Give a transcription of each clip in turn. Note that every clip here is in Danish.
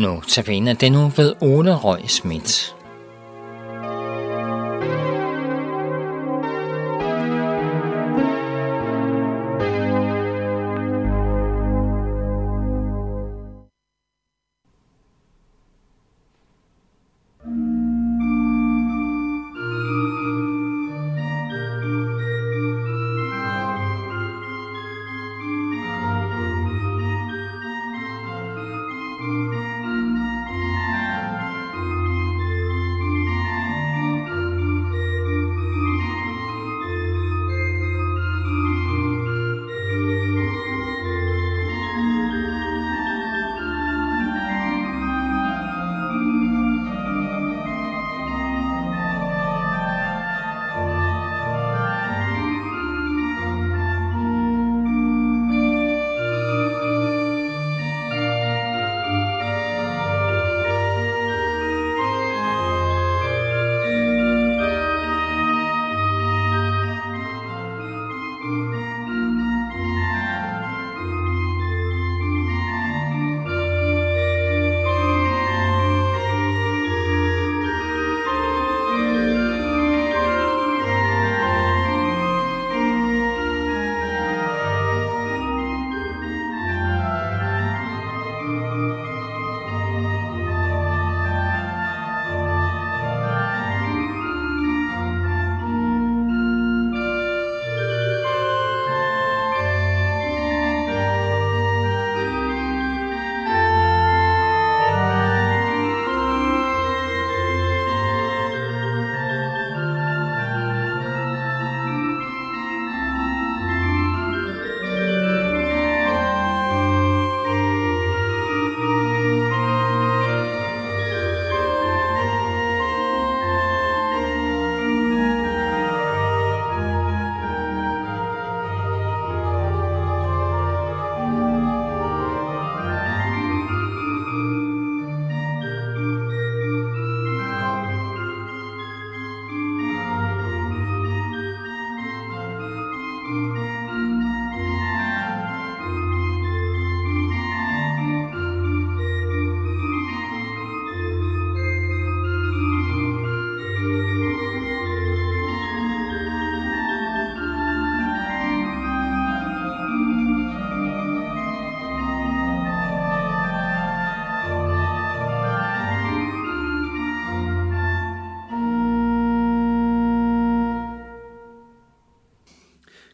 Nu tabiner den nu ved Ole Røg Schmidt.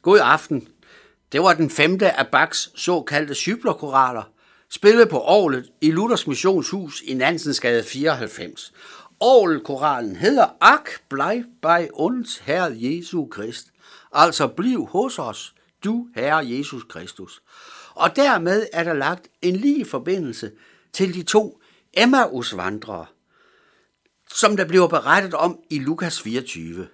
God aften. Det var den femte af Bachs såkaldte cyklerkoraler, spillet på Aarhus i Luthers Missionshus i Nansensgade 94. Aarhuskoralen hedder Ak blei bei uns, Herr Jesu Krist. Altså bliv hos os, du Herre Jesus Kristus. Og dermed er der lagt en lige forbindelse til de to Emmaus-vandrere, som der bliver berettet om i Lukas 24.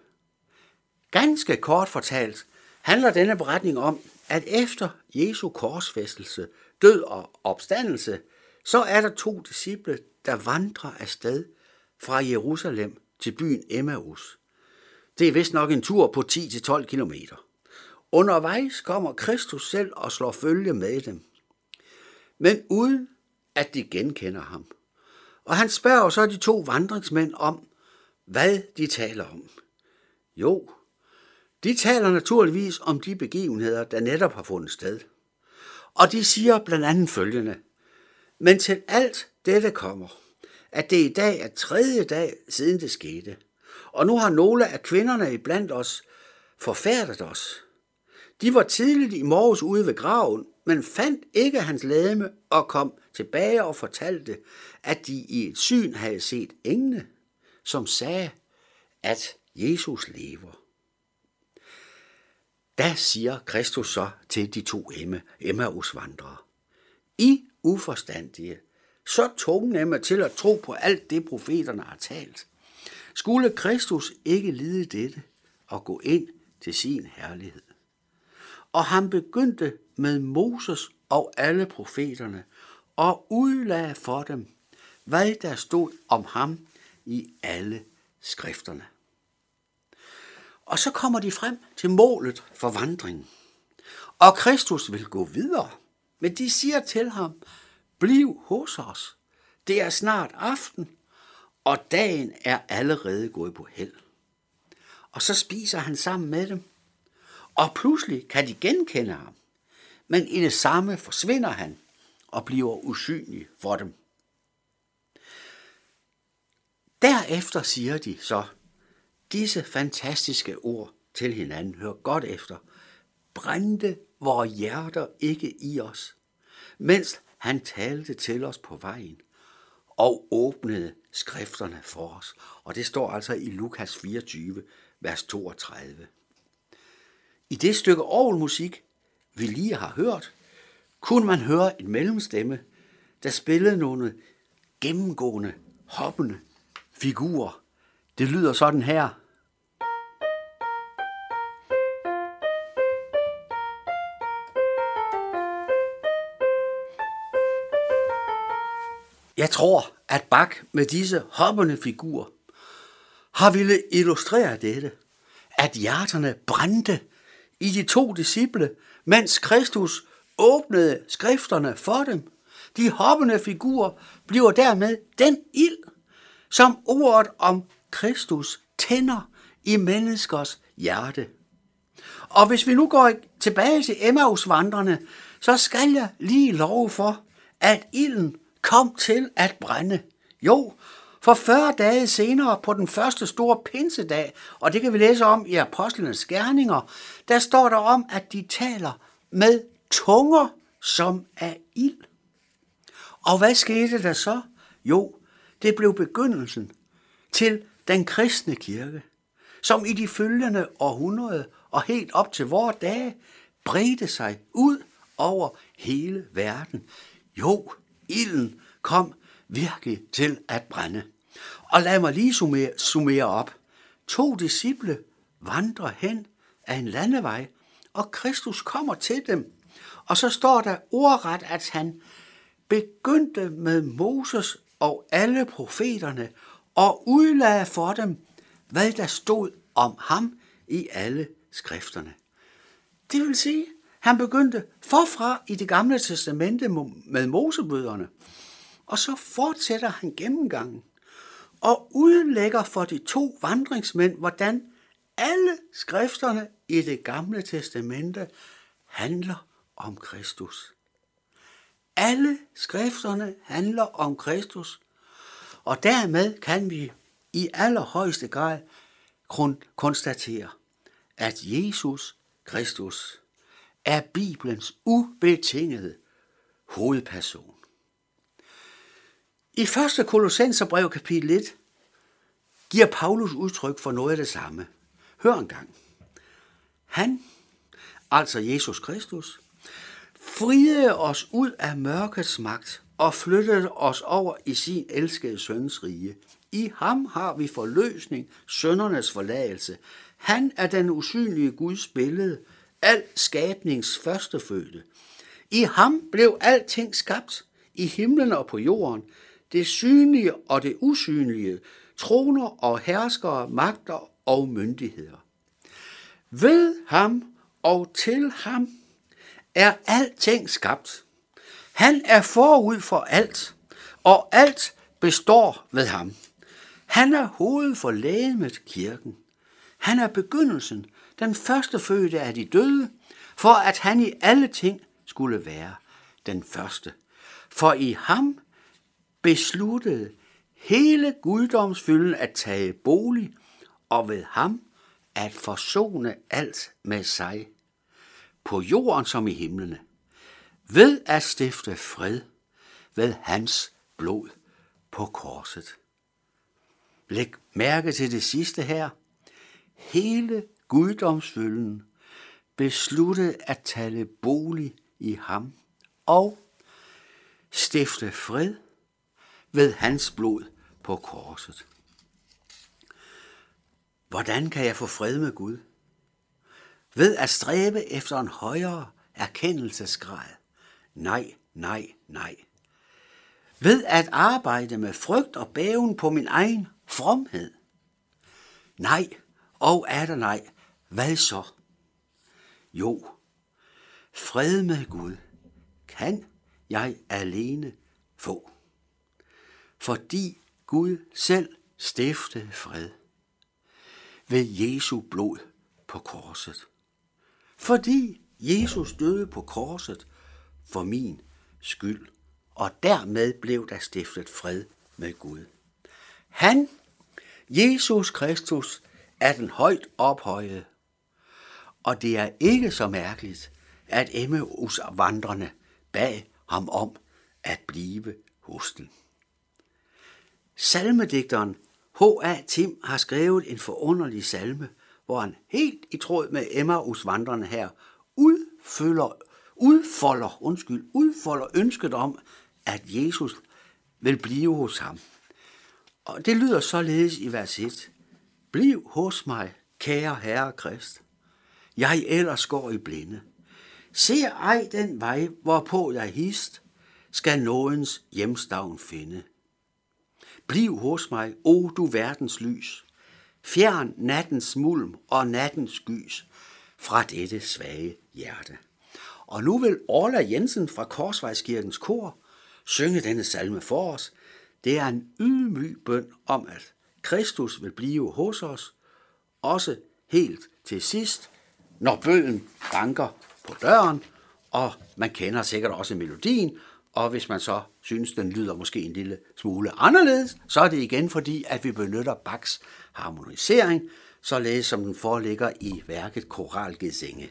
Ganske kort fortalt handler denne beretning om, at efter Jesu korsfæstelse, død og opstandelse, så er der to disciple, der vandrer afsted fra Jerusalem til byen Emmaus. Det er vist nok en tur på 10-12 kilometer. Undervejs kommer Kristus selv og slår følge med dem. Men uden at de genkender ham. Og han spørger så de to vandringsmænd om, hvad de taler om. Jo, de taler naturligvis om de begivenheder, der netop har fundet sted. Og de siger blandt andet følgende. Men til alt dette kommer, at det i dag er tredje dag siden det skete. Og nu har nogle af kvinderne iblandt os forfærdet os. De var tidligt i morges ude ved graven, men fandt ikke hans læme og kom tilbage og fortalte, at de i et syn havde set engle, som sagde, at Jesus lever. Da siger Kristus så til de to Emmaus-vandrere, I uforstandige, så tungnemme til at tro på alt det, profeterne har talt. Skulle Kristus ikke lide dette og gå ind til sin herlighed? Og han begyndte med Moses og alle profeterne og udlagde for dem, hvad der stod om ham i alle skrifterne. Og så kommer de frem til målet for vandringen. Og Kristus vil gå videre, men de siger til ham, bliv hos os, Det er snart aften, og dagen er allerede gået på held. Og så spiser han sammen med dem, og pludselig kan de genkende ham. Men i det samme forsvinder han og bliver usynlig for dem. Derefter siger de så disse fantastiske ord til hinanden. Hør godt efter. Brændte vores hjerter ikke i os, mens han talte til os på vejen og åbnede skrifterne for os. Og det står altså i Lukas 24, vers 32. I det stykke orgelmusik, vi lige har hørt, kunne man høre en mellemstemme, der spillede nogle gennemgående, hoppende figurer. Det lyder sådan her. Jeg tror, at Bach med disse hoppende figurer har ville illustrere dette, at hjerterne brændte i de to disciple, mens Kristus åbnede skrifterne for dem. De hoppende figurer bliver dermed den ild, som ordet om Kristus tænder i menneskers hjerte. Og hvis vi nu går tilbage til Emmausvandrene, så skal jeg lige love for, at ilden kom til at brænde. Jo, for 40 dage senere på den første store pinsedag, og det kan vi læse om i Apostlenes Gerninger, der står der om, at de taler med tunger som af ild. Og hvad skete der så? Jo, det blev begyndelsen til den kristne kirke, som i de følgende århundrede og helt op til vores dage bredte sig ud over hele verden. Jo, ilden kom virkelig til at brænde. Og lad mig lige summere, summere op. To disciple vandrer hen af en landevej, og Kristus kommer til dem. Og så står der ordret, at han begyndte med Moses og alle profeterne og udlagde for dem, hvad der stod om ham i alle skrifterne. Det vil sige, han begyndte forfra i det gamle testamente med Mosebøderne, og så fortsætter han gennemgangen og udlægger for de to vandringsmænd, hvordan alle skrifterne i det gamle testamente handler om Kristus. Alle skrifterne handler om Kristus, og dermed kan vi i allerhøjeste grad konstatere, at Jesus Kristus er Bibelens ubetingede hovedperson. I 1. Kolossenserbrev kapitel 1 giver Paulus udtryk for noget af det samme. Hør en gang. Han, altså Jesus Kristus, friede os ud af mørkets magt og flyttede os over i sin elskede søns rige. I ham har vi forløsning, søndernes forladelse. Han er den usynlige Guds billede, al skabnings førstefødte. I ham blev alting skabt, i himlen og på jorden, det synlige og det usynlige, troner og herskere, magter og myndigheder. Ved ham og til ham er alting skabt. Han er forud for alt, og alt består ved ham. Han er hovedet for lægemet kirken. Han er begyndelsen, den første fødte af de døde, for at han i alle ting skulle være den første. For i ham besluttede hele guddomsfylden at tage bolig, og ved ham at forsone alt med sig, på jorden som i himlene, ved at stifte fred ved hans blod på korset. Læg mærke til det sidste her. Hele guddomsfølgen, besluttede at tage bolig i ham og stifte fred ved hans blod på korset. Hvordan kan jeg få fred med Gud? Ved at stræbe efter en højere erkendelsesgrad. Nej, nej, nej. Ved at arbejde med frygt og bæven på min egen fromhed. Nej, og er der nej, hvad så? Jo, fred med Gud kan jeg alene få. fordi Gud selv stiftede fred ved Jesu blod på korset. Fordi Jesus døde på korset for min skyld, og dermed blev der stiftet fred med Gud. Han, Jesus Kristus, er den højt ophøjede, og det er ikke så mærkeligt, at Emmaus vandrene bag ham om at blive hos den. Salmedigteren H.A. Tim har skrevet en forunderlig salme, hvor han helt i tråd med Emmaus vandrene her udfølger, udfolder, undskyld, udfolder ønsket om, at Jesus vil blive hos ham. Og det lyder således i vers 1. Bliv hos mig, kære Herre Krist. Jeg ellers går i blinde. Se ej den vej, hvorpå jeg hist, skal nådens hjemstavn finde. Bliv hos mig, o du verdens lys. Fjern nattens mulm og nattens gys fra dette svage hjerte. Og nu vil Orla Jensen fra Korsvejskirkens kor synge denne salme for os. Det er en ydmyg bøn om, at Kristus vil blive hos os, også helt til sidst, når bøden banker på døren, og man kender sikkert også melodien, og hvis man så synes, den lyder måske en lille smule anderledes, så er det igen fordi, at vi benytter Bachs harmonisering, således som den foreligger i værket Koralgesænge.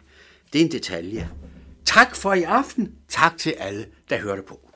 Det er en detalje. Tak for i aften. Tak til alle, der hørte på.